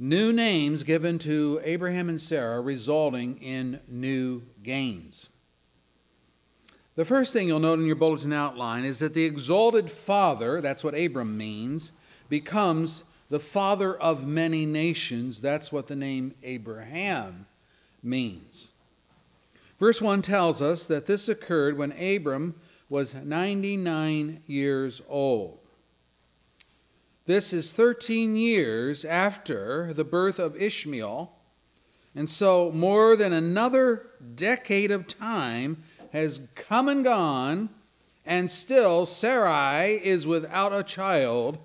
new names given to Abraham and Sarah, resulting in new gains. The first thing you'll note in your bulletin outline is that the exalted father, that's what Abram means, becomes the father of many nations. That's what the name Abraham means. Verse 1 tells us that this occurred when Abram was 99 years old. This is 13 years after the birth of Ishmael, and so more than another decade of time has come and gone, and still Sarai is without a child.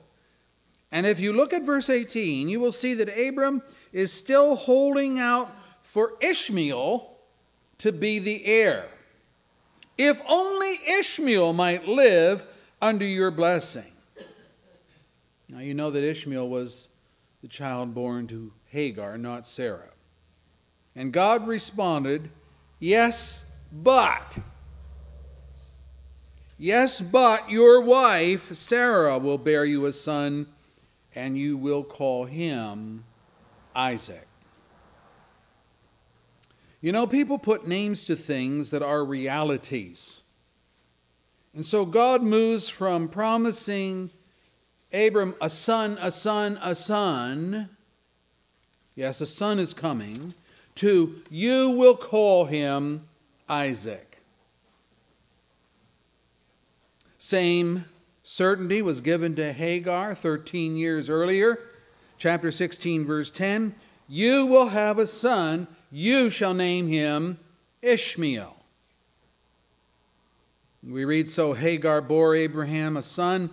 And if you look at verse 18, you will see that Abram is still holding out for Ishmael to be the heir. If only Ishmael might live under your blessing. Now, you know that Ishmael was the child born to Hagar, not Sarah. And God responded, Yes, but. Yes, but your wife, Sarah, will bear you a son, and you will call him Isaac. You know, people put names to things that are realities. And so God moves from promising Abram a son, a son, a son. Yes, a son is coming. To you will call him Isaac. Same certainty was given to Hagar 13 years earlier. Chapter 16, verse 10 You will have a son, you shall name him Ishmael. We read So Hagar bore Abraham a son,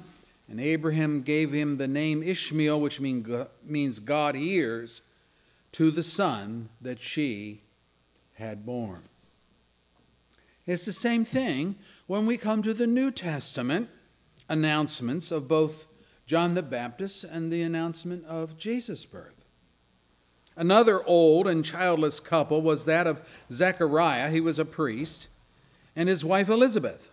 and Abraham gave him the name Ishmael, which means God hears, to the son that she had borne. It's the same thing when we come to the New Testament announcements of both John the Baptist and the announcement of Jesus' birth. Another old and childless couple was that of Zechariah, he was a priest, and his wife Elizabeth.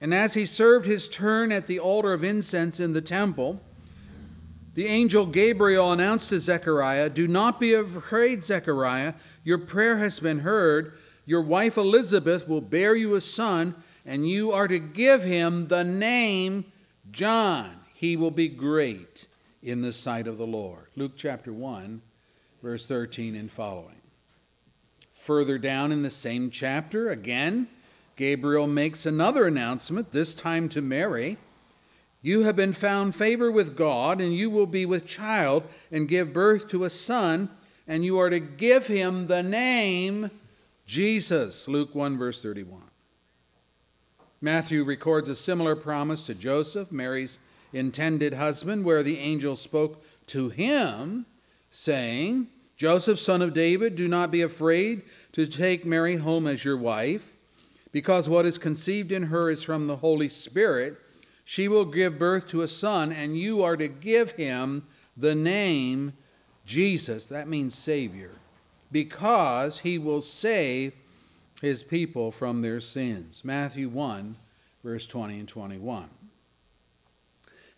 And as he served his turn at the altar of incense in the temple, the angel Gabriel announced to Zechariah, Do not be afraid, Zechariah. Your prayer has been heard. Your wife Elizabeth will bear you a son, and you are to give him the name John. He will be great in the sight of the Lord. Luke chapter 1, verse 13 and following. Further down in the same chapter, again, Gabriel makes another announcement, this time to Mary. You have been found favor with God, and you will be with child and give birth to a son, and you are to give him the name Jesus. Luke 1, verse 31. Matthew records a similar promise to Joseph, Mary's intended husband, where the angel spoke to him, saying, Joseph, son of David, do not be afraid to take Mary home as your wife because what is conceived in her is from the Holy Spirit. She will give birth to a son, and you are to give him the name Jesus. That means Savior, because he will save his people from their sins. Matthew 1, verse 20 and 21.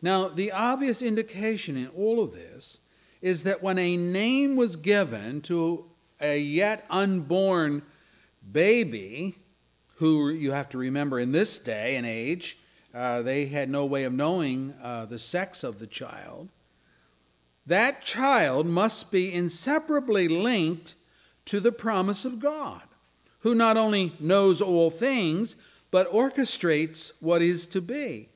Now, the obvious indication in all of this is that when a name was given to a yet unborn baby, who you have to remember in this day and age, uh, they had no way of knowing uh, the sex of the child. That child must be inseparably linked to the promise of God, who not only knows all things, but orchestrates what is to be.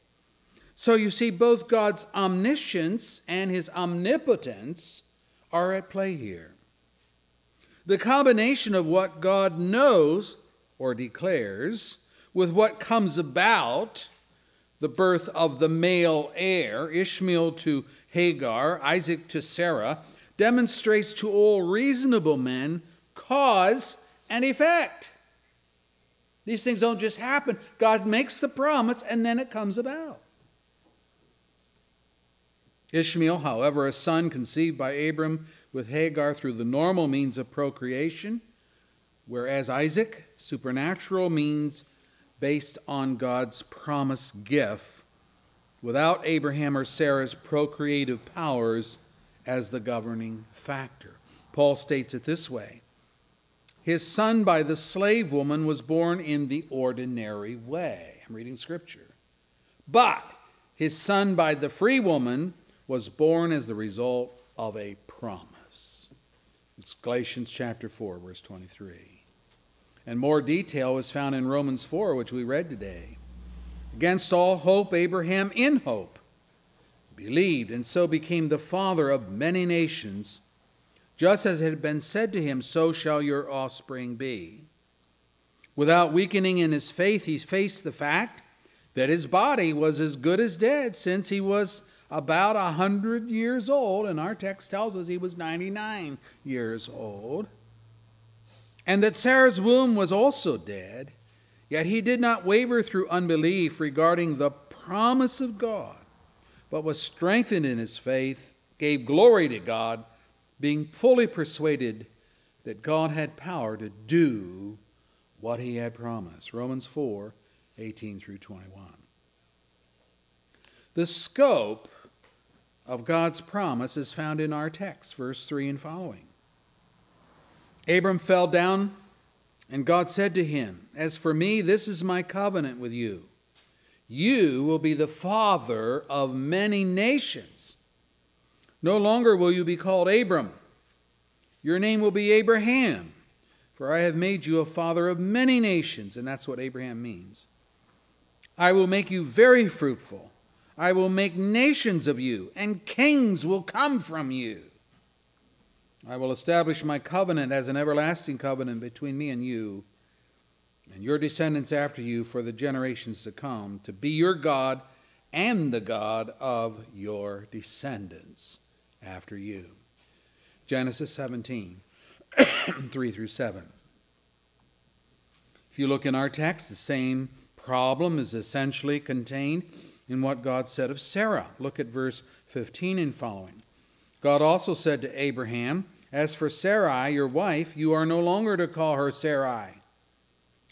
So you see, both God's omniscience and his omnipotence are at play here. The combination of what God knows or declares, with what comes about the birth of the male heir, Ishmael to Hagar, Isaac to Sarah, demonstrates to all reasonable men cause and effect. These things don't just happen. God makes the promise and then it comes about. Ishmael, however, a son conceived by Abram with Hagar through the normal means of procreation, whereas Isaac, supernatural means based on God's promised gift without Abraham or Sarah's procreative powers as the governing factor. Paul states it this way His son by the slave woman was born in the ordinary way. I'm reading scripture. But his son by the free woman was born as the result of a promise. It's Galatians chapter 4, verse 23. And more detail is found in Romans 4, which we read today. Against all hope, Abraham in hope believed, and so became the father of many nations. Just as it had been said to him, so shall your offspring be. Without weakening in his faith, he faced the fact that his body was as good as dead since he was about a hundred years old, and our text tells us he was 99 years old, and that Sarah's womb was also dead. Yet he did not waver through unbelief regarding the promise of God, but was strengthened in his faith, gave glory to God, being fully persuaded that God had power to do what he had promised. Romans 4 18 through 21. The scope of God's promise is found in our text, verse 3 and following. Abram fell down, and God said to him, As for me, this is my covenant with you. You will be the father of many nations. No longer will you be called Abram. Your name will be Abraham, for I have made you a father of many nations. And that's what Abraham means. I will make you very fruitful. I will make nations of you, and kings will come from you. I will establish my covenant as an everlasting covenant between me and you and your descendants after you for the generations to come, to be your God and the God of your descendants after you. Genesis 17, 3 through 7. If you look in our text, the same problem is essentially contained in what God said of Sarah. Look at verse 15 and following. God also said to Abraham, As for Sarai, your wife, you are no longer to call her Sarai,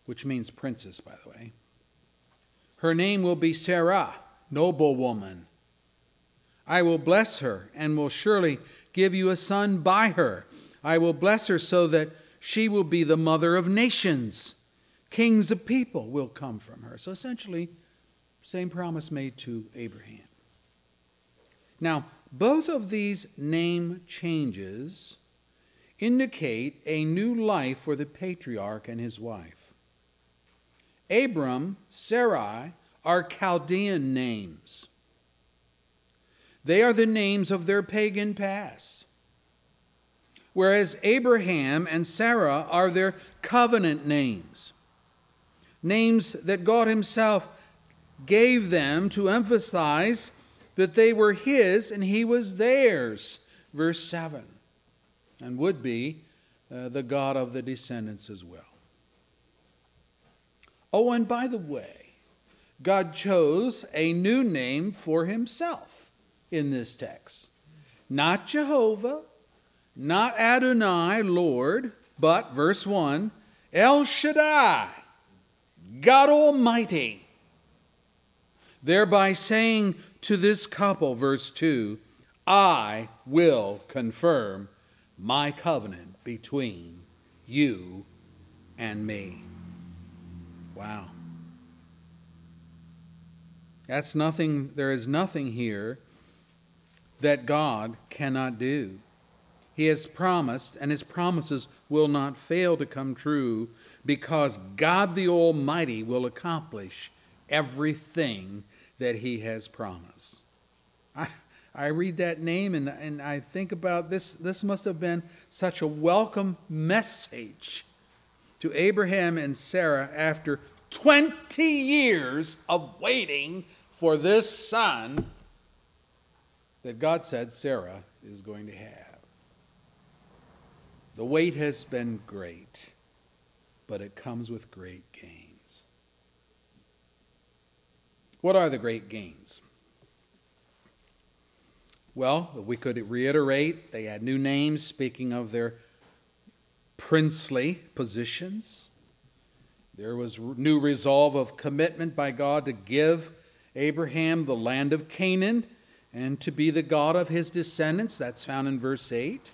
which means princess, by the way. Her name will be Sarah, noble woman. I will bless her and will surely give you a son by her. I will bless her so that she will be the mother of nations. Kings of people will come from her. So essentially, same promise made to Abraham. Now, both of these name changes indicate a new life for the patriarch and his wife. Abram, Sarai are Chaldean names. They are the names of their pagan past. Whereas Abraham and Sarah are their covenant names. Names that God Himself gave them to emphasize that they were his and he was theirs. Verse 7. And would be uh, the God of the descendants as well. Oh, and by the way, God chose a new name for himself in this text. Not Jehovah, not Adonai, Lord, but, verse 1, El Shaddai, God Almighty thereby saying to this couple, verse 2, I will confirm my covenant between you and me. Wow. That's nothing, there is nothing here that God cannot do. He has promised, and his promises will not fail to come true because God the Almighty will accomplish everything that he has promised. I, I read that name and, and I think about this. This must have been such a welcome message to Abraham and Sarah after 20 years of waiting for this son that God said Sarah is going to have. The wait has been great, but it comes with great gains. What are the great gains? Well, we could reiterate they had new names speaking of their princely positions. There was new resolve of commitment by God to give Abraham the land of Canaan and to be the God of his descendants. That's found in verse 8.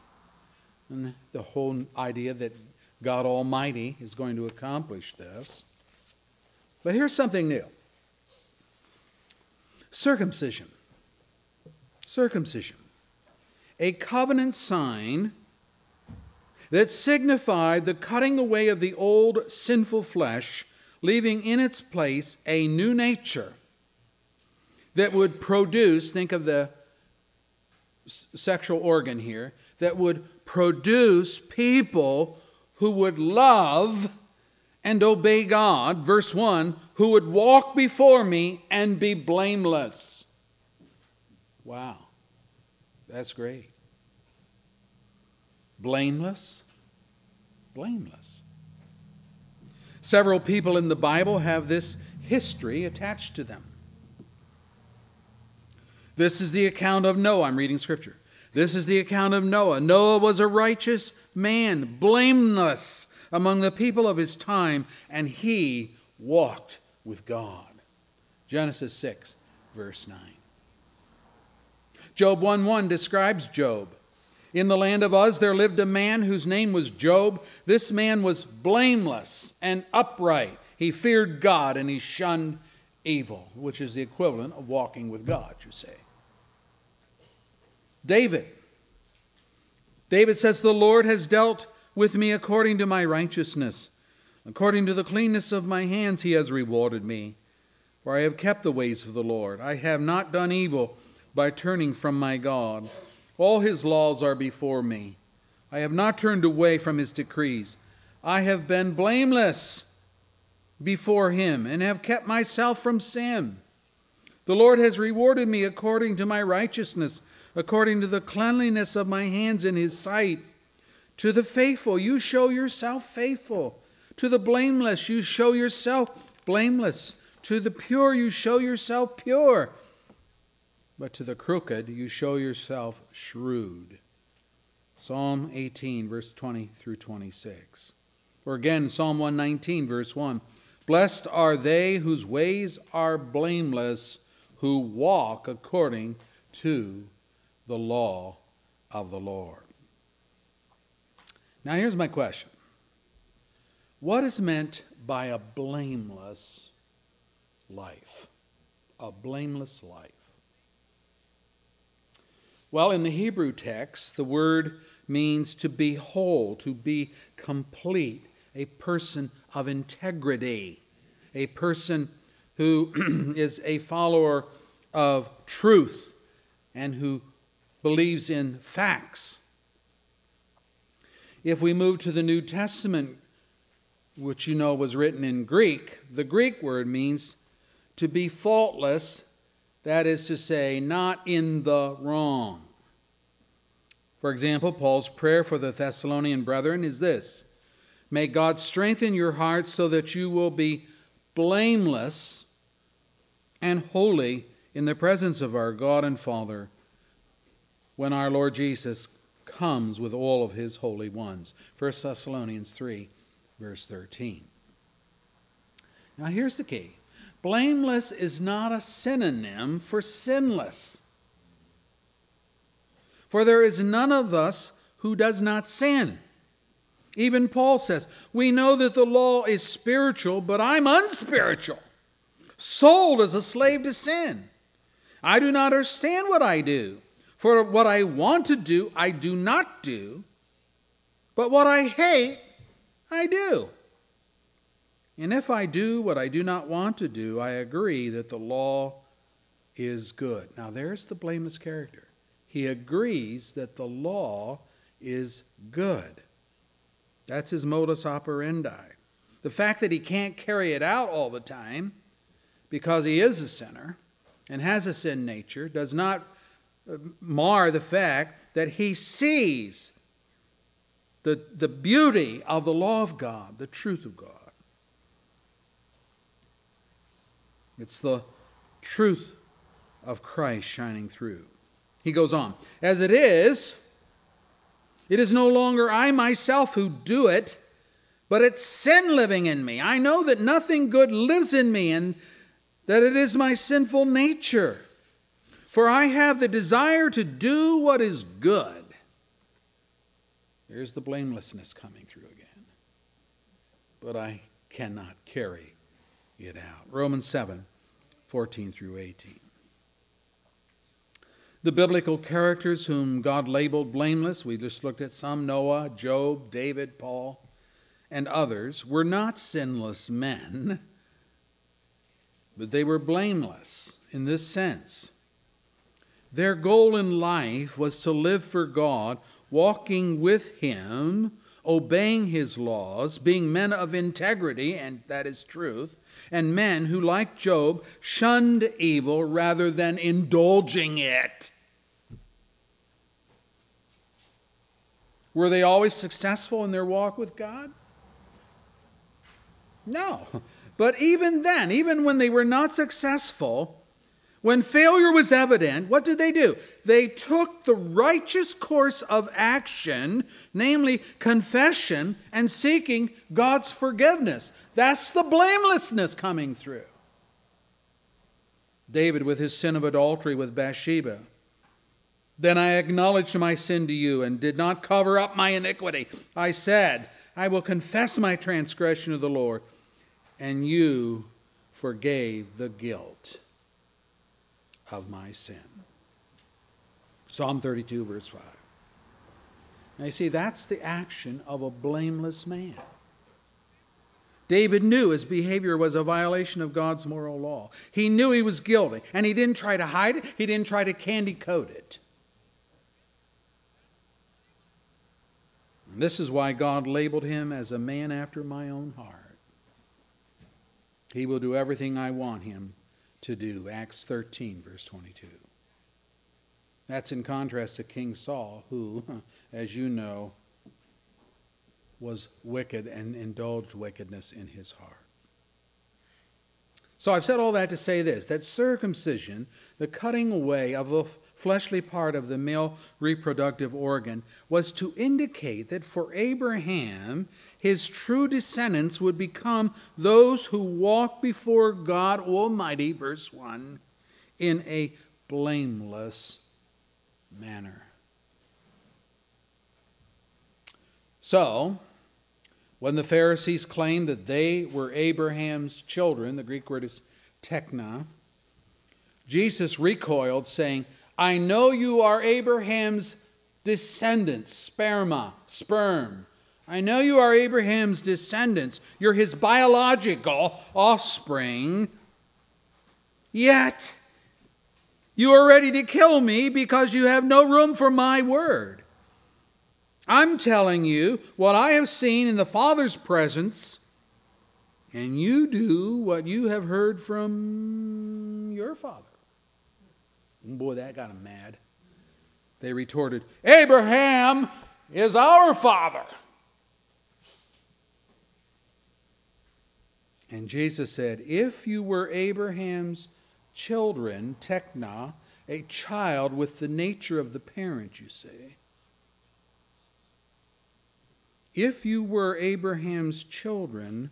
And the whole idea that God Almighty is going to accomplish this. But here's something new circumcision. Circumcision. A covenant sign that signified the cutting away of the old sinful flesh, leaving in its place a new nature that would produce, think of the sexual organ here, that would produce people who would love and obey God. Verse 1 who would walk before me and be blameless. Wow, that's great. Blameless? Blameless. Several people in the Bible have this history attached to them. This is the account of Noah. I'm reading scripture. This is the account of Noah. Noah was a righteous man, blameless among the people of his time, and he walked with God. Genesis 6, verse 9. Job 1 1 describes Job. In the land of Uz there lived a man whose name was Job. This man was blameless and upright. He feared God and he shunned evil, which is the equivalent of walking with God, you say. David. David says, The Lord has dealt with me according to my righteousness. According to the cleanness of my hands, he has rewarded me. For I have kept the ways of the Lord. I have not done evil by turning from my God. All his laws are before me. I have not turned away from his decrees. I have been blameless before him and have kept myself from sin. The Lord has rewarded me according to my righteousness according to the cleanliness of my hands in his sight. To the faithful, you show yourself faithful. To the blameless, you show yourself blameless. To the pure, you show yourself pure. But to the crooked, you show yourself shrewd. Psalm 18, verse 20 through 26. Or again, Psalm 119, verse 1. Blessed are they whose ways are blameless, who walk according to the law of the Lord. Now, here's my question What is meant by a blameless life? A blameless life. Well, in the Hebrew text, the word means to be whole, to be complete, a person of integrity, a person who is a follower of truth and who believes in facts. If we move to the New Testament, which you know was written in Greek, the Greek word means to be faultless, that is to say, not in the wrong. For example, Paul's prayer for the Thessalonian brethren is this May God strengthen your hearts so that you will be blameless and holy in the presence of our God and Father when our Lord Jesus comes with all of his holy ones. 1 Thessalonians 3, verse 13. Now here's the key blameless is not a synonym for sinless. For there is none of us who does not sin. Even Paul says, We know that the law is spiritual, but I'm unspiritual, sold as a slave to sin. I do not understand what I do. For what I want to do, I do not do, but what I hate, I do. And if I do what I do not want to do, I agree that the law is good. Now, there's the blameless character. He agrees that the law is good. That's his modus operandi. The fact that he can't carry it out all the time because he is a sinner and has a sin nature does not uh, mar the fact that he sees the, the beauty of the law of God, the truth of God. It's the truth of Christ shining through. He goes on, as it is, it is no longer I myself who do it, but it's sin living in me. I know that nothing good lives in me and that it is my sinful nature. For I have the desire to do what is good. There's the blamelessness coming through again. But I cannot carry it out. Romans 7 14 through 18. The biblical characters whom God labeled blameless, we just looked at some Noah, Job, David, Paul, and others, were not sinless men, but they were blameless in this sense. Their goal in life was to live for God, walking with Him, obeying His laws, being men of integrity, and that is truth, and men who, like Job, shunned evil rather than indulging it. Were they always successful in their walk with God? No. But even then, even when they were not successful, when failure was evident, what did they do? They took the righteous course of action, namely confession and seeking God's forgiveness. That's the blamelessness coming through. David with his sin of adultery with Bathsheba. Then I acknowledged my sin to you and did not cover up my iniquity. I said, I will confess my transgression to the Lord, and you forgave the guilt of my sin. Psalm 32, verse 5. Now you see, that's the action of a blameless man. David knew his behavior was a violation of God's moral law. He knew he was guilty, and he didn't try to hide it, he didn't try to candy coat it. And this is why God labeled him as a man after my own heart. He will do everything I want him to do. Acts 13, verse 22. That's in contrast to King Saul, who, as you know, was wicked and indulged wickedness in his heart. So I've said all that to say this that circumcision, the cutting away of the fleshly part of the male reproductive organ, was to indicate that for Abraham, his true descendants would become those who walk before God Almighty, verse 1, in a blameless manner. So, when the Pharisees claimed that they were Abraham's children, the Greek word is tekna, Jesus recoiled, saying, I know you are Abraham's descendants, sperma, sperm. I know you are Abraham's descendants. You're his biological offspring. Yet, you are ready to kill me because you have no room for my word. I'm telling you what I have seen in the Father's presence, and you do what you have heard from your Father. Boy, that got him mad. They retorted, Abraham is our father. And Jesus said, If you were Abraham's children, tekna, a child with the nature of the parent, you say, if you were Abraham's children,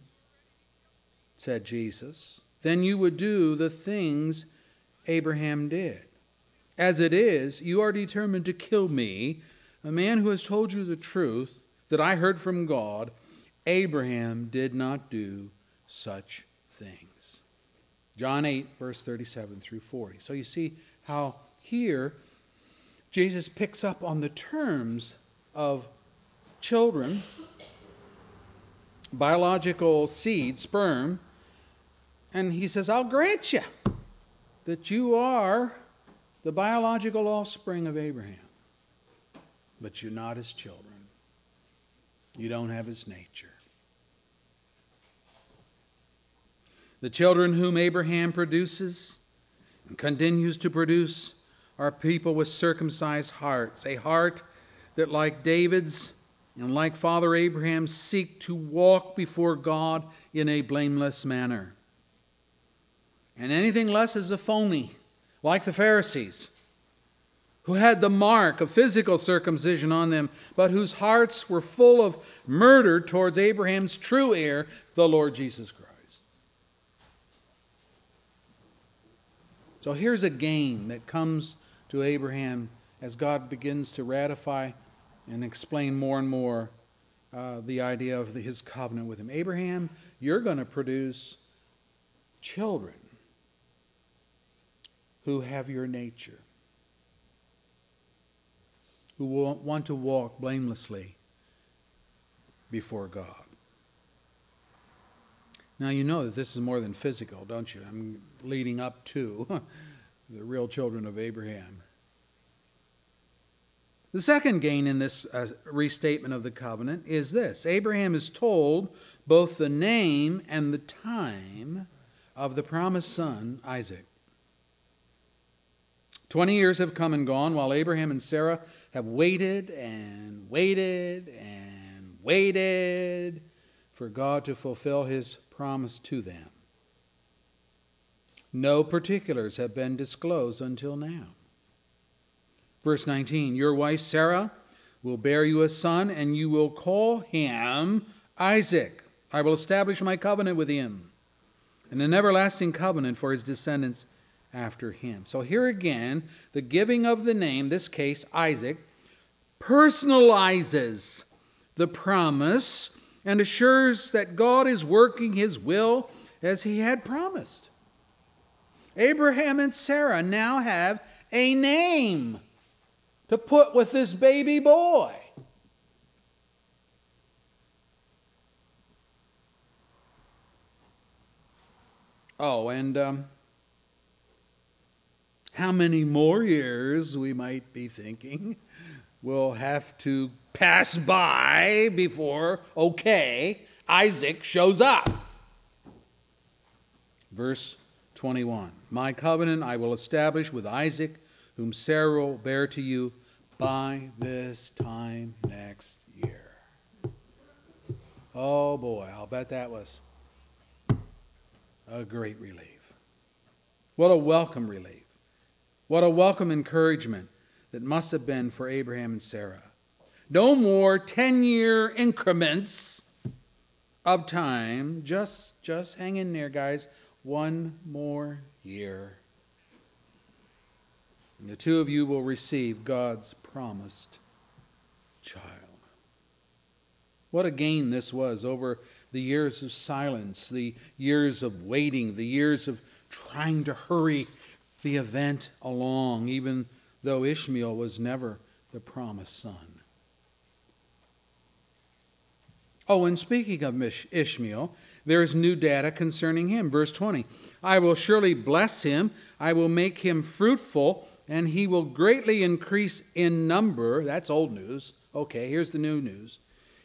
said Jesus, then you would do the things Abraham did. As it is, you are determined to kill me, a man who has told you the truth that I heard from God. Abraham did not do such things. John 8, verse 37 through 40. So you see how here Jesus picks up on the terms of children, biological seed, sperm, and he says, I'll grant you that you are the biological offspring of Abraham, but you're not his children. You don't have his nature. The children whom Abraham produces and continues to produce are people with circumcised hearts, a heart that, like David's and like Father Abraham, seek to walk before God in a blameless manner. And anything less is a phony like the Pharisees, who had the mark of physical circumcision on them, but whose hearts were full of murder towards Abraham's true heir, the Lord Jesus Christ. So here's a gain that comes to Abraham as God begins to ratify and explain more and more uh, the idea of the, his covenant with him. Abraham, you're going to produce children who have your nature, who will want to walk blamelessly before God. Now, you know that this is more than physical, don't you? I'm leading up to the real children of Abraham. The second gain in this uh, restatement of the covenant is this Abraham is told both the name and the time of the promised son, Isaac. Twenty years have come and gone while Abraham and Sarah have waited and waited and waited for God to fulfill his promise to them. No particulars have been disclosed until now. Verse 19 Your wife Sarah will bear you a son, and you will call him Isaac. I will establish my covenant with him, and an everlasting covenant for his descendants after him. So here again, the giving of the name, this case Isaac, personalizes the promise and assures that God is working his will as he had promised. Abraham and Sarah now have a name to put with this baby boy. Oh, and um, how many more years, we might be thinking, will have to pass by before, okay, Isaac shows up. Verse 21 My covenant I will establish with Isaac, whom Sarah will bear to you by this time next year. Oh boy, I'll bet that was a great relief. What a welcome relief. What a welcome encouragement that must have been for Abraham and Sarah. No more 10 year increments of time. Just, just hang in there, guys. One more year. And the two of you will receive God's promised child. What a gain this was over the years of silence, the years of waiting, the years of trying to hurry the event along, even though Ishmael was never the promised son. Oh, and speaking of Ishmael, there is new data concerning him. Verse 20 I will surely bless him, I will make him fruitful, and he will greatly increase in number. That's old news. Okay, here's the new news.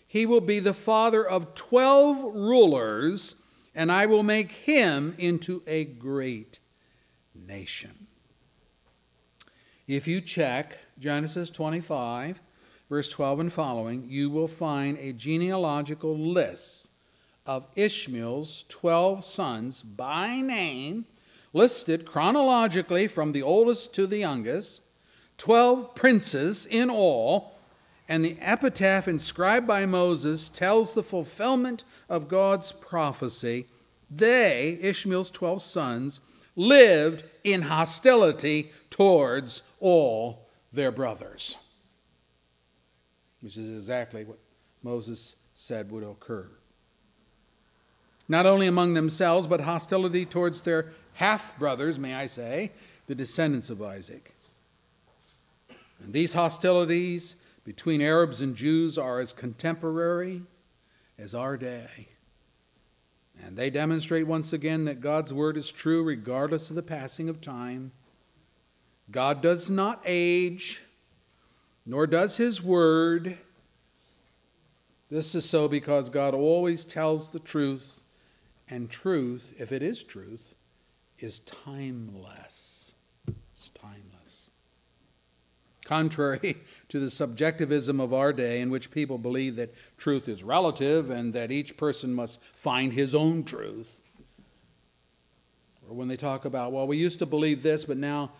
He will be the father of 12 rulers, and I will make him into a great nation. If you check Genesis 25, verse 12 and following, you will find a genealogical list of Ishmael's 12 sons by name, listed chronologically from the oldest to the youngest, 12 princes in all, and the epitaph inscribed by Moses tells the fulfillment of God's prophecy. They, Ishmael's 12 sons, lived in hostility towards all their brothers, which is exactly what Moses said would occur. Not only among themselves, but hostility towards their half brothers, may I say, the descendants of Isaac. And these hostilities between Arabs and Jews are as contemporary as our day. And they demonstrate once again that God's word is true regardless of the passing of time. God does not age, nor does his word. This is so because God always tells the truth, and truth, if it is truth, is timeless. It's timeless. Contrary to the subjectivism of our day, in which people believe that truth is relative and that each person must find his own truth. Or when they talk about, well, we used to believe this, but now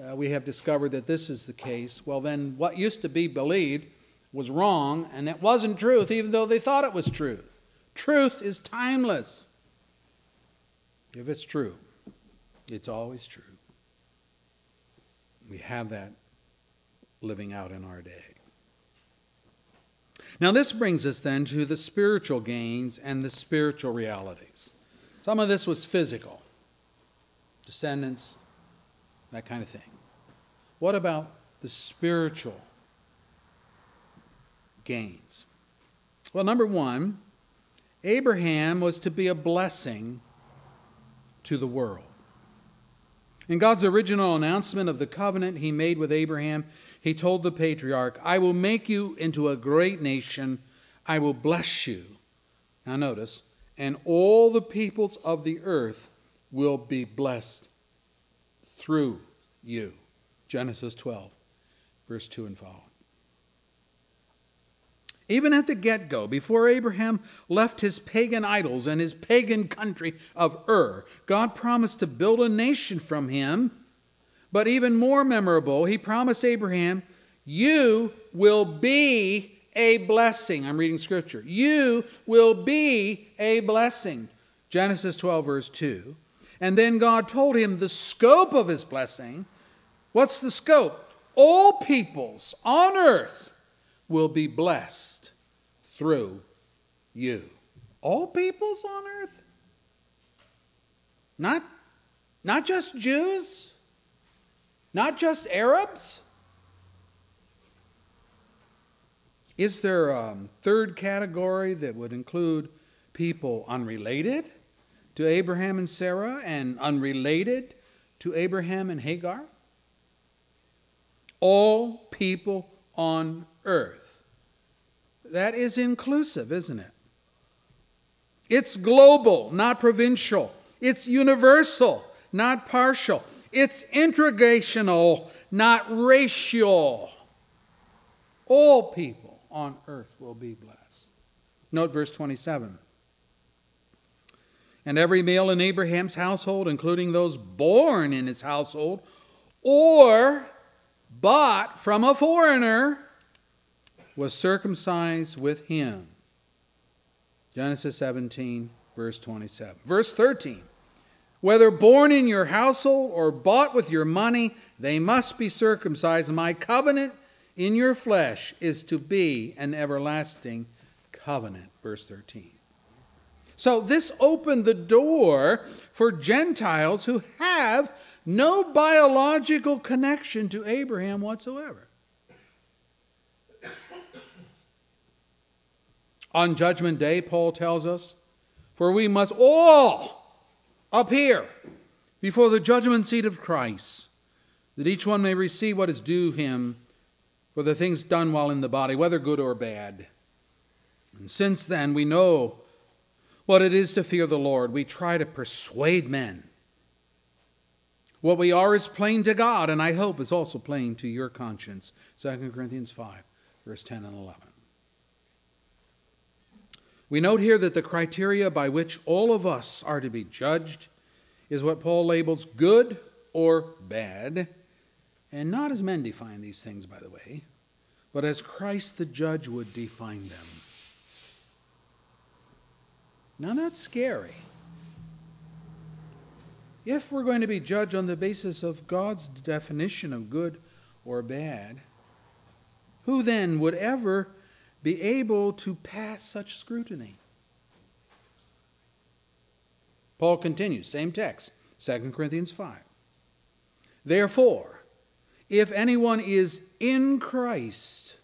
uh, we have discovered that this is the case. Well, then what used to be believed was wrong, and that wasn't truth, even though they thought it was truth. Truth is timeless. If it's true, it's always true. We have that living out in our day. Now, this brings us then to the spiritual gains and the spiritual realities. Some of this was physical, descendants, that kind of thing. What about the spiritual gains? Well, number one, Abraham was to be a blessing to the world. In God's original announcement of the covenant he made with Abraham, he told the patriarch, I will make you into a great nation. I will bless you. Now, notice, and all the peoples of the earth will be blessed through you. Genesis 12, verse 2 and following. Even at the get go, before Abraham left his pagan idols and his pagan country of Ur, God promised to build a nation from him. But even more memorable, he promised Abraham, You will be a blessing. I'm reading scripture. You will be a blessing. Genesis 12, verse 2. And then God told him the scope of his blessing. What's the scope? All peoples on earth will be blessed through you. All peoples on earth? Not, not just Jews? Not just Arabs? Is there a third category that would include people unrelated to Abraham and Sarah and unrelated to Abraham and Hagar? All people on earth. That is inclusive, isn't it? It's global, not provincial. It's universal, not partial. It's integrational, not racial. All people on earth will be blessed. Note verse 27. And every male in Abraham's household, including those born in his household, or bought from a foreigner, was circumcised with him. Genesis 17, verse 27. Verse 13. Whether born in your household or bought with your money, they must be circumcised. My covenant in your flesh is to be an everlasting covenant. Verse 13. So this opened the door for Gentiles who have no biological connection to Abraham whatsoever. On Judgment Day, Paul tells us, for we must all appear before the judgment seat of Christ, that each one may receive what is due him for the things done while in the body, whether good or bad. And since then we know what it is to fear the Lord, we try to persuade men. What we are is plain to God, and I hope is also plain to your conscience. 2 Corinthians 5, verse 10 and 11. We note here that the criteria by which all of us are to be judged is what Paul labels good or bad, and not as men define these things, by the way, but as Christ the judge would define them. Now that's scary. If we're going to be judged on the basis of God's definition of good or bad, who then would ever be able to pass such scrutiny. Paul continues, same text, 2 Corinthians 5. Therefore, if anyone is in Christ,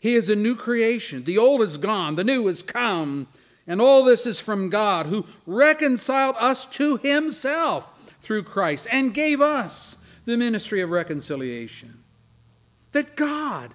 he is a new creation. The old is gone, the new is come. And all this is from God, who reconciled us to himself through Christ and gave us the ministry of reconciliation. That God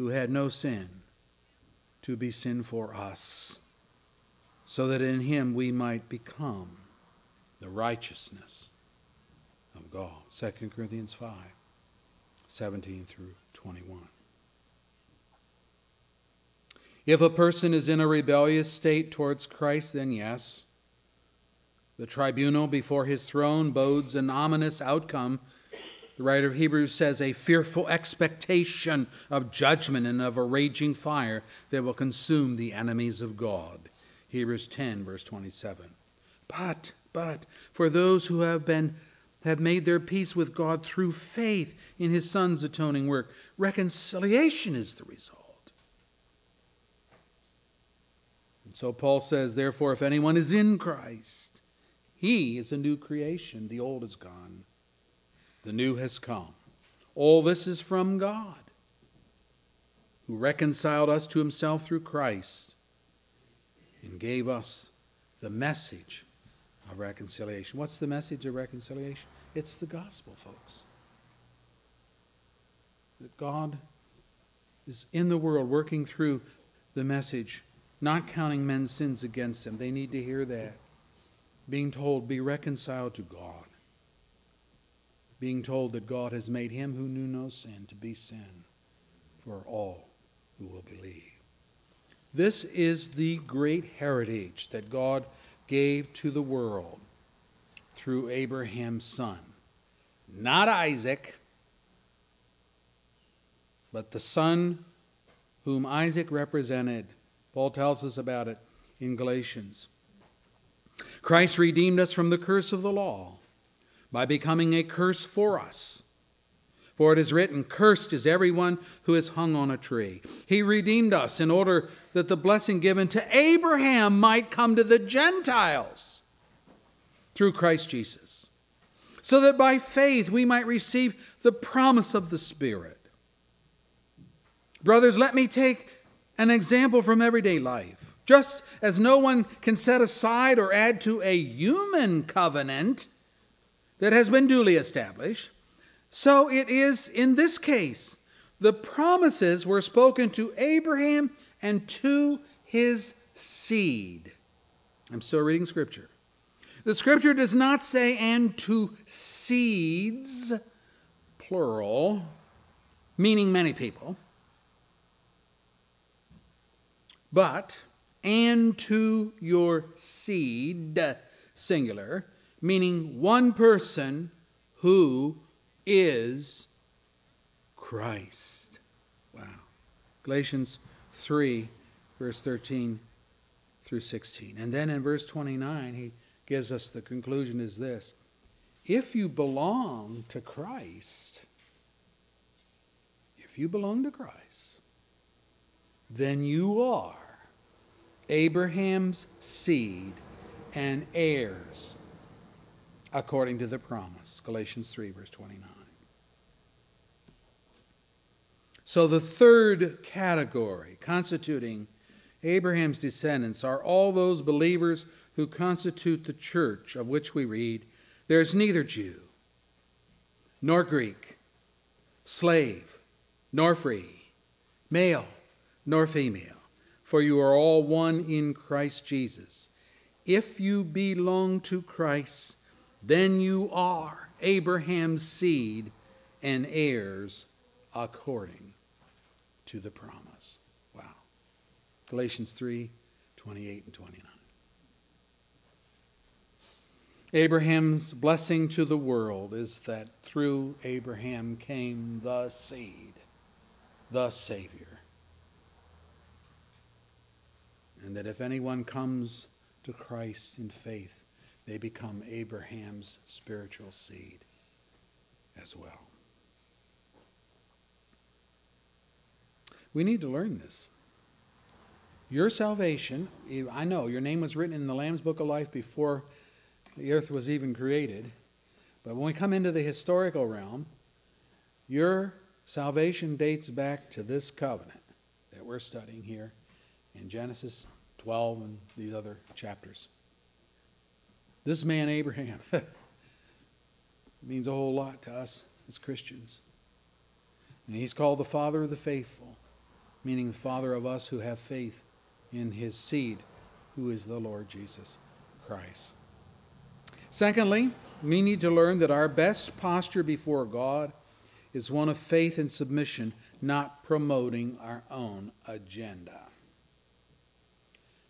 who had no sin to be sin for us, so that in him we might become the righteousness of God. 2 Corinthians 5, 17 through 21. If a person is in a rebellious state towards Christ, then yes. The tribunal before his throne bodes an ominous outcome. The writer of Hebrews says, a fearful expectation of judgment and of a raging fire that will consume the enemies of God. Hebrews 10, verse 27. But, but, for those who have been have made their peace with God through faith in his Son's atoning work, reconciliation is the result. And so Paul says, therefore, if anyone is in Christ, he is a new creation. The old is gone, the new has come. All this is from God, who reconciled us to himself through Christ and gave us the message of reconciliation. What's the message of reconciliation? It's the gospel, folks. That God is in the world working through the message not counting men's sins against them. They need to hear that. Being told, be reconciled to God. Being told that God has made him who knew no sin to be sin for all who will believe. This is the great heritage that God gave to the world through Abraham's son. Not Isaac, but the son whom Isaac represented Paul tells us about it in Galatians. Christ redeemed us from the curse of the law by becoming a curse for us. For it is written, Cursed is everyone who is hung on a tree. He redeemed us in order that the blessing given to Abraham might come to the Gentiles through Christ Jesus, so that by faith we might receive the promise of the Spirit. Brothers, let me take an example from everyday life. Just as no one can set aside or add to a human covenant that has been duly established, so it is in this case. The promises were spoken to Abraham and to his seed. I'm still reading scripture. The scripture does not say, and to seeds, plural, meaning many people but and to your seed, singular, meaning one person who is Christ. Wow. Galatians 3, verse 13 through 16. And then in verse 29, he gives us the conclusion is this If you belong to Christ, if you belong to Christ, then you are Abraham's seed and heirs according to the promise. Galatians 3, verse 29. So, the third category constituting Abraham's descendants are all those believers who constitute the church of which we read, There is neither Jew nor Greek, slave nor free, male nor female for you are all one in Christ Jesus. If you belong to Christ, then you are Abraham's seed and heirs according to the promise. Wow. Galatians 3 28 and 29. Abraham's blessing to the world is that through Abraham came the seed, the Savior. and that if anyone comes to Christ in faith, they become Abraham's spiritual seed as well. We need to learn this. Your salvation, I know your name was written in the Lamb's Book of Life before the earth was even created, but when we come into the historical realm, your salvation dates back to this covenant that we're studying here in Genesis 12 and these other chapters. This man, Abraham, means a whole lot to us as Christians. And he's called the father of the faithful, meaning the father of us who have faith in his seed, who is the Lord Jesus Christ. Secondly, we need to learn that our best posture before God is one of faith and submission, not promoting our own agenda.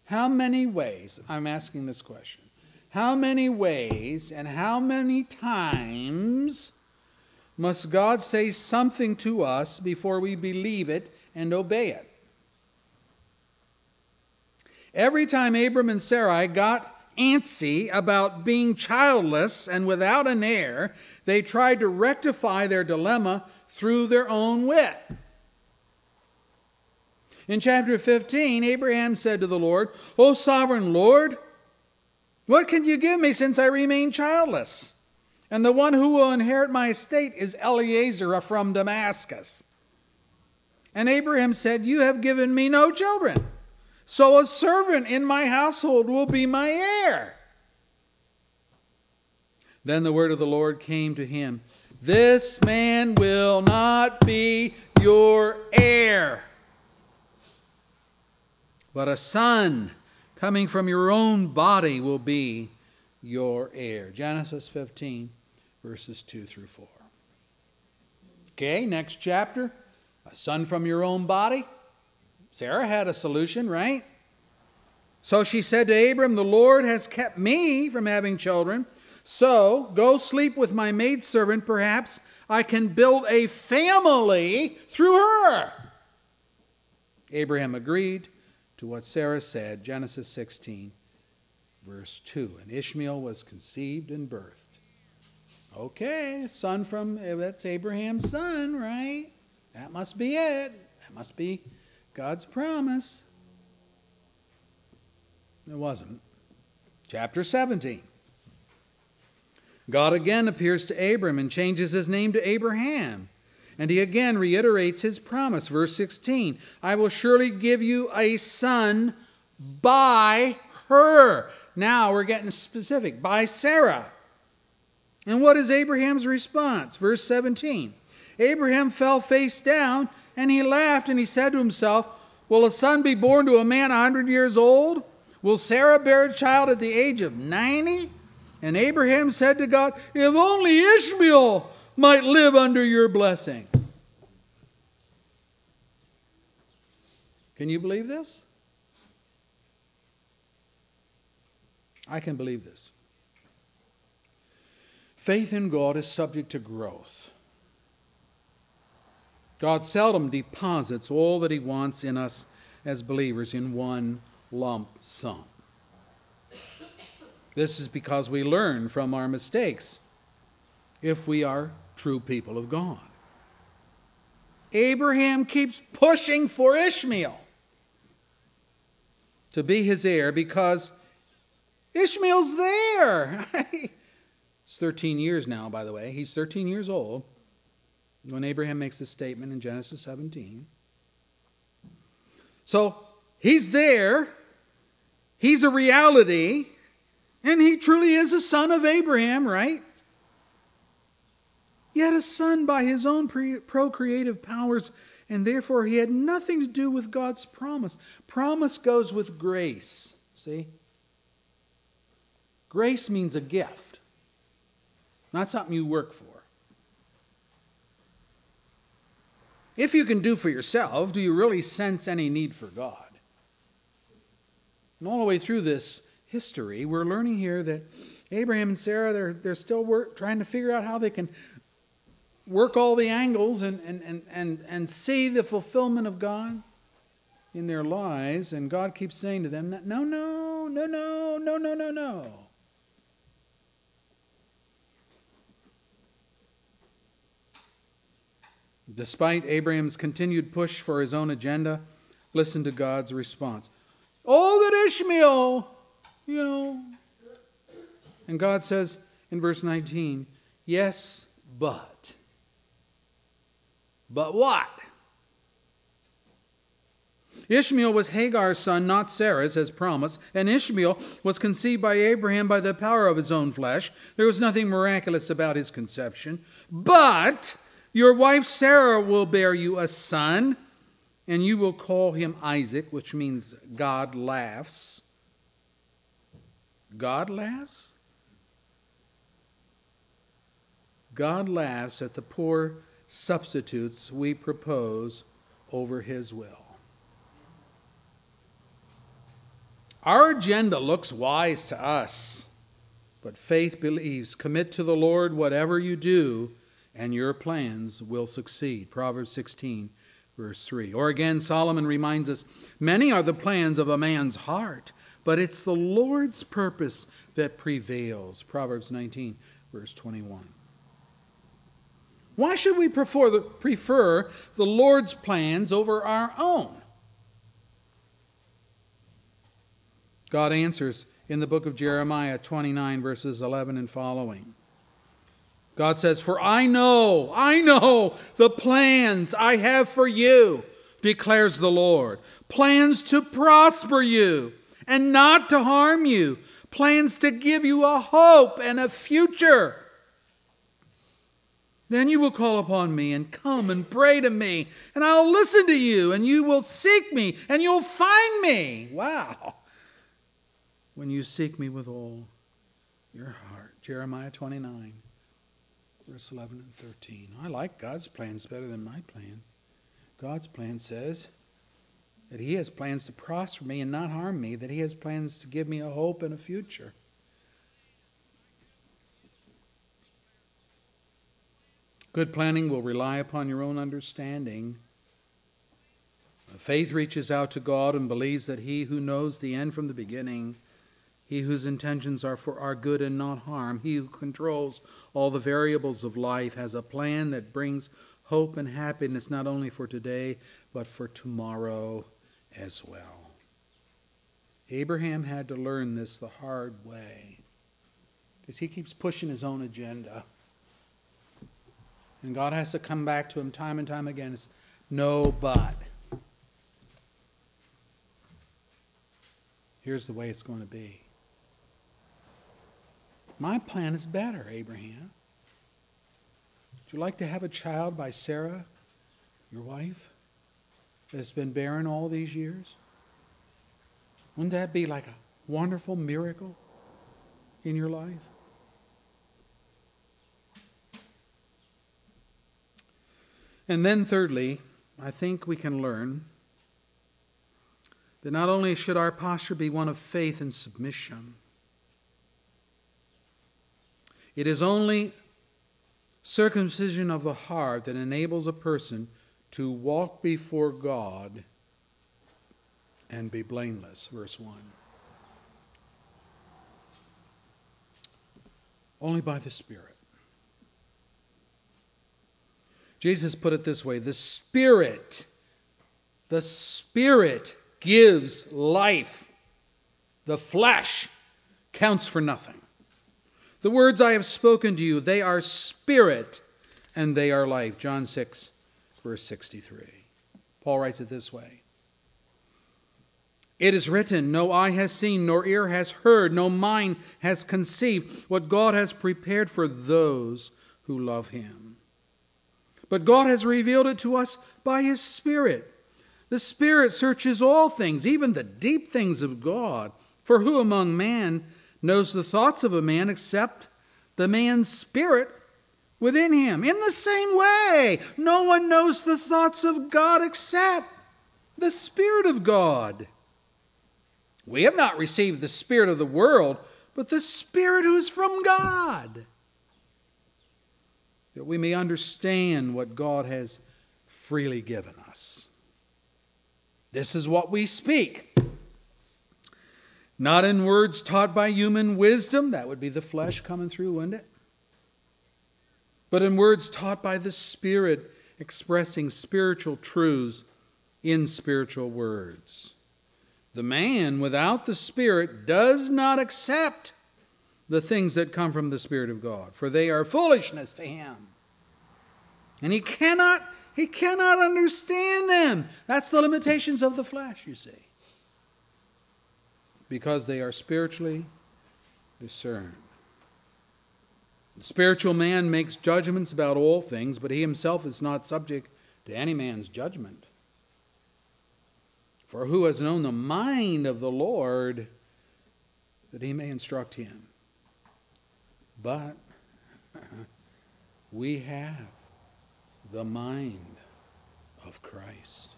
How many ways, I'm asking this question, how many ways and how many times must God say something to us before we believe it and obey it? Every time Abram and Sarai got antsy about being childless and without an heir, they tried to rectify their dilemma through their own wit. In chapter 15, Abraham said to the Lord, O sovereign Lord, what can you give me since I remain childless? And the one who will inherit my estate is Eleazar from Damascus. And Abraham said, You have given me no children, so a servant in my household will be my heir. Then the word of the Lord came to him This man will not be your heir but a son coming from your own body will be your heir. Genesis 15, verses 2 through 4. Okay, next chapter. A son from your own body. Sarah had a solution, right? So she said to Abram, The Lord has kept me from having children. So go sleep with my maidservant. Perhaps I can build a family through her. Abraham agreed to what Sarah said, Genesis 16, verse 2. And Ishmael was conceived and birthed. Okay, son from, eh, that's Abraham's son, right? That must be it. That must be God's promise. It wasn't. Chapter 17. God again appears to Abram and changes his name to Abraham. And he again reiterates his promise. Verse 16 I will surely give you a son by her. Now we're getting specific by Sarah. And what is Abraham's response? Verse 17 Abraham fell face down and he laughed and he said to himself, Will a son be born to a man a hundred years old? Will Sarah bear a child at the age of 90? And Abraham said to God, If only Ishmael might live under your blessing. Can you believe this? I can believe this. Faith in God is subject to growth. God seldom deposits all that He wants in us as believers in one lump sum. This is because we learn from our mistakes if we are true people of God. Abraham keeps pushing for Ishmael to be his heir because Ishmael's there. it's 13 years now, by the way. He's 13 years old when Abraham makes this statement in Genesis 17. So he's there, he's a reality, and he truly is a son of Abraham, right? Yet a son by his own procreative powers and therefore he had nothing to do with God's promise. Promise goes with grace. See? Grace means a gift, not something you work for. If you can do for yourself, do you really sense any need for God? And all the way through this history, we're learning here that Abraham and Sarah, they're, they're still work, trying to figure out how they can work all the angles and, and, and, and, and see the fulfillment of God in their lives, and God keeps saying to them, that, No, no, no, no, no, no, no, no. Despite Abraham's continued push for his own agenda, listen to God's response. Oh, that Ishmael, you know. And God says in verse 19, Yes, but. But what? Ishmael was Hagar's son, not Sarah's, as promised, and Ishmael was conceived by Abraham by the power of his own flesh. There was nothing miraculous about his conception. But your wife Sarah will bear you a son, and you will call him Isaac, which means God laughs. God laughs? God laughs at the poor substitutes we propose over His will. Our agenda looks wise to us, but faith believes. Commit to the Lord whatever you do, and your plans will succeed. Proverbs 16, verse 3. Or again, Solomon reminds us many are the plans of a man's heart, but it's the Lord's purpose that prevails. Proverbs 19, verse 21. Why should we prefer the, prefer the Lord's plans over our own? God answers in the book of Jeremiah 29, verses 11 and following. God says, For I know, I know the plans I have for you, declares the Lord. Plans to prosper you and not to harm you, plans to give you a hope and a future. Then you will call upon me and come and pray to me, and I'll listen to you, and you will seek me, and you'll find me. Wow when you seek me with all your heart. Jeremiah 29, verse 11 and 13. I like God's plans better than my plan. God's plan says that He has plans to prosper me and not harm me, that He has plans to give me a hope and a future. Good planning will rely upon your own understanding. Faith reaches out to God and believes that He who knows the end from the beginning he whose intentions are for our good and not harm, he who controls all the variables of life, has a plan that brings hope and happiness not only for today, but for tomorrow as well. Abraham had to learn this the hard way because he keeps pushing his own agenda. And God has to come back to him time and time again. It's no, but. Here's the way it's going to be. My plan is better, Abraham. Would you like to have a child by Sarah, your wife, that's been barren all these years? Wouldn't that be like a wonderful miracle in your life? And then, thirdly, I think we can learn that not only should our posture be one of faith and submission, it is only circumcision of the heart that enables a person to walk before God and be blameless. Verse 1. Only by the Spirit. Jesus put it this way the Spirit, the Spirit gives life. The flesh counts for nothing. The words I have spoken to you, they are spirit and they are life. John 6, verse 63. Paul writes it this way It is written, No eye has seen, nor ear has heard, no mind has conceived what God has prepared for those who love him. But God has revealed it to us by his Spirit. The Spirit searches all things, even the deep things of God. For who among man knows the thoughts of a man except the man's spirit within him. In the same way, no one knows the thoughts of God except the Spirit of God. We have not received the Spirit of the world, but the Spirit who is from God, that we may understand what God has freely given us. This is what we speak not in words taught by human wisdom, that would be the flesh coming through, wouldn't it? But in words taught by the Spirit, expressing spiritual truths in spiritual words. The man without the Spirit does not accept the things that come from the Spirit of God, for they are foolishness to him. And he cannot he cannot understand them. That's the limitations of the flesh, you see because they are spiritually discerned. The spiritual man makes judgments about all things, but he himself is not subject to any man's judgment. For who has known the mind of the Lord that he may instruct him? But we have the mind of Christ.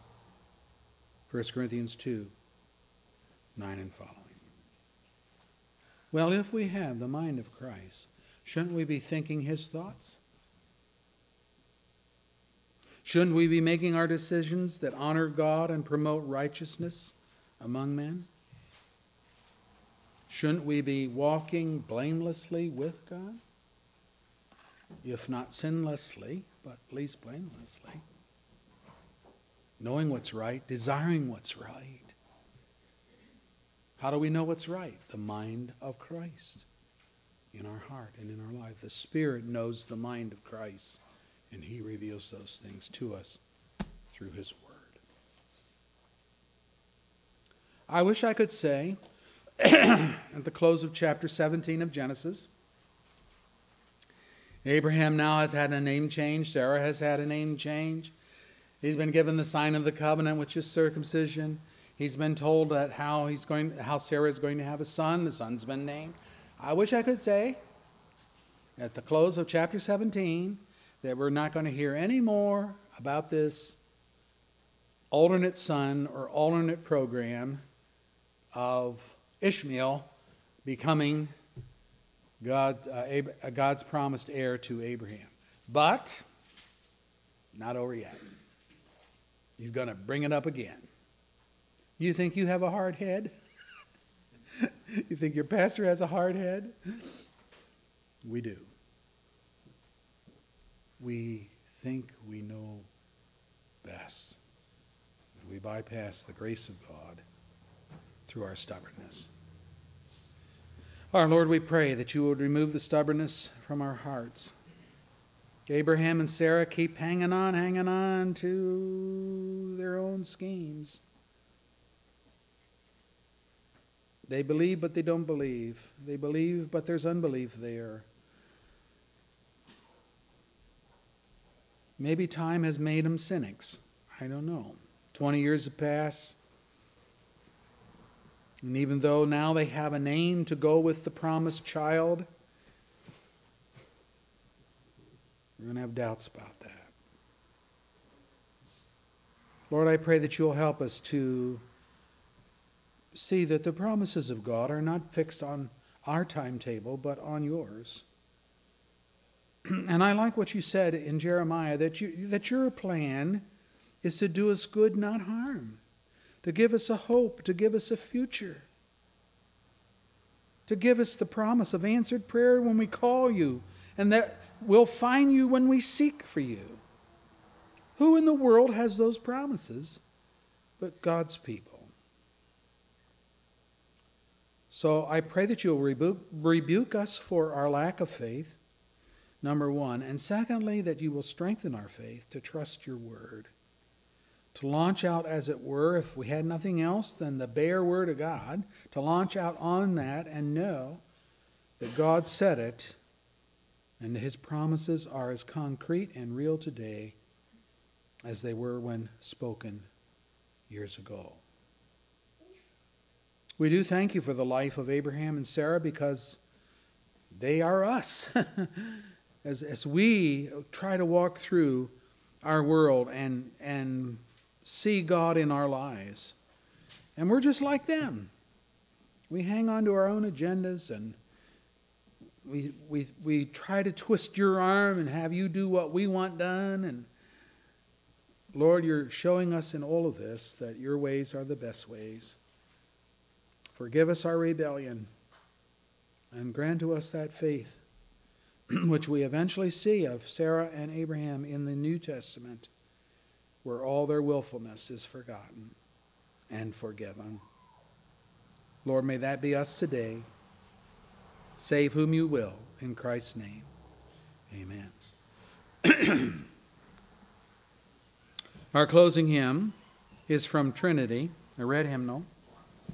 1 Corinthians 2 9 and following. Well, if we have the mind of Christ, shouldn't we be thinking his thoughts? Shouldn't we be making our decisions that honor God and promote righteousness among men? Shouldn't we be walking blamelessly with God? If not sinlessly, but at least blamelessly. Knowing what's right, desiring what's right. How do we know what's right? The mind of Christ in our heart and in our life. The Spirit knows the mind of Christ, and He reveals those things to us through His Word. I wish I could say at the close of chapter 17 of Genesis, Abraham now has had a name change, Sarah has had a name change. He's been given the sign of the covenant, which is circumcision. He's been told that how he's going, how Sarah is going to have a son. The son's been named. I wish I could say at the close of chapter 17 that we're not going to hear any more about this alternate son or alternate program of Ishmael becoming God, uh, Ab- uh, God's promised heir to Abraham. But, not over yet. He's going to bring it up again. You think you have a hard head? you think your pastor has a hard head? We do. We think we know best. We bypass the grace of God through our stubbornness. Our Lord, we pray that you would remove the stubbornness from our hearts. Abraham and Sarah keep hanging on, hanging on to their own schemes. They believe, but they don't believe. They believe, but there's unbelief there. Maybe time has made them cynics. I don't know. 20 years have passed. And even though now they have a name to go with the promised child, we're going to have doubts about that. Lord, I pray that you'll help us to see that the promises of God are not fixed on our timetable, but on yours. and I like what you said in Jeremiah that, you, that your plan is to do us good, not harm to give us a hope, to give us a future, to give us the promise of answered prayer when we call you, and that we'll find you when we seek for you. Who in the world has those promises but God's people? So I pray that you'll rebuke, rebuke us for our lack of faith, number one, and secondly, that you will strengthen our faith to trust your word to launch out, as it were, if we had nothing else than the bare word of God, to launch out on that and know that God said it and his promises are as concrete and real today as they were when spoken years ago. We do thank you for the life of Abraham and Sarah because they are us. as, as we try to walk through our world and, and see God in our lives. And we're just like them. We hang on to our own agendas and we, we, we try to twist your arm and have you do what we want done. And Lord, you're showing us in all of this that your ways are the best ways. Forgive us our rebellion and grant to us that faith which we eventually see of Sarah and Abraham in the New Testament where all their willfulness is forgotten and forgiven. Lord, may that be us today. Save whom you will, in Christ's name. Amen. Our closing hymn is from Trinity, a red hymnal.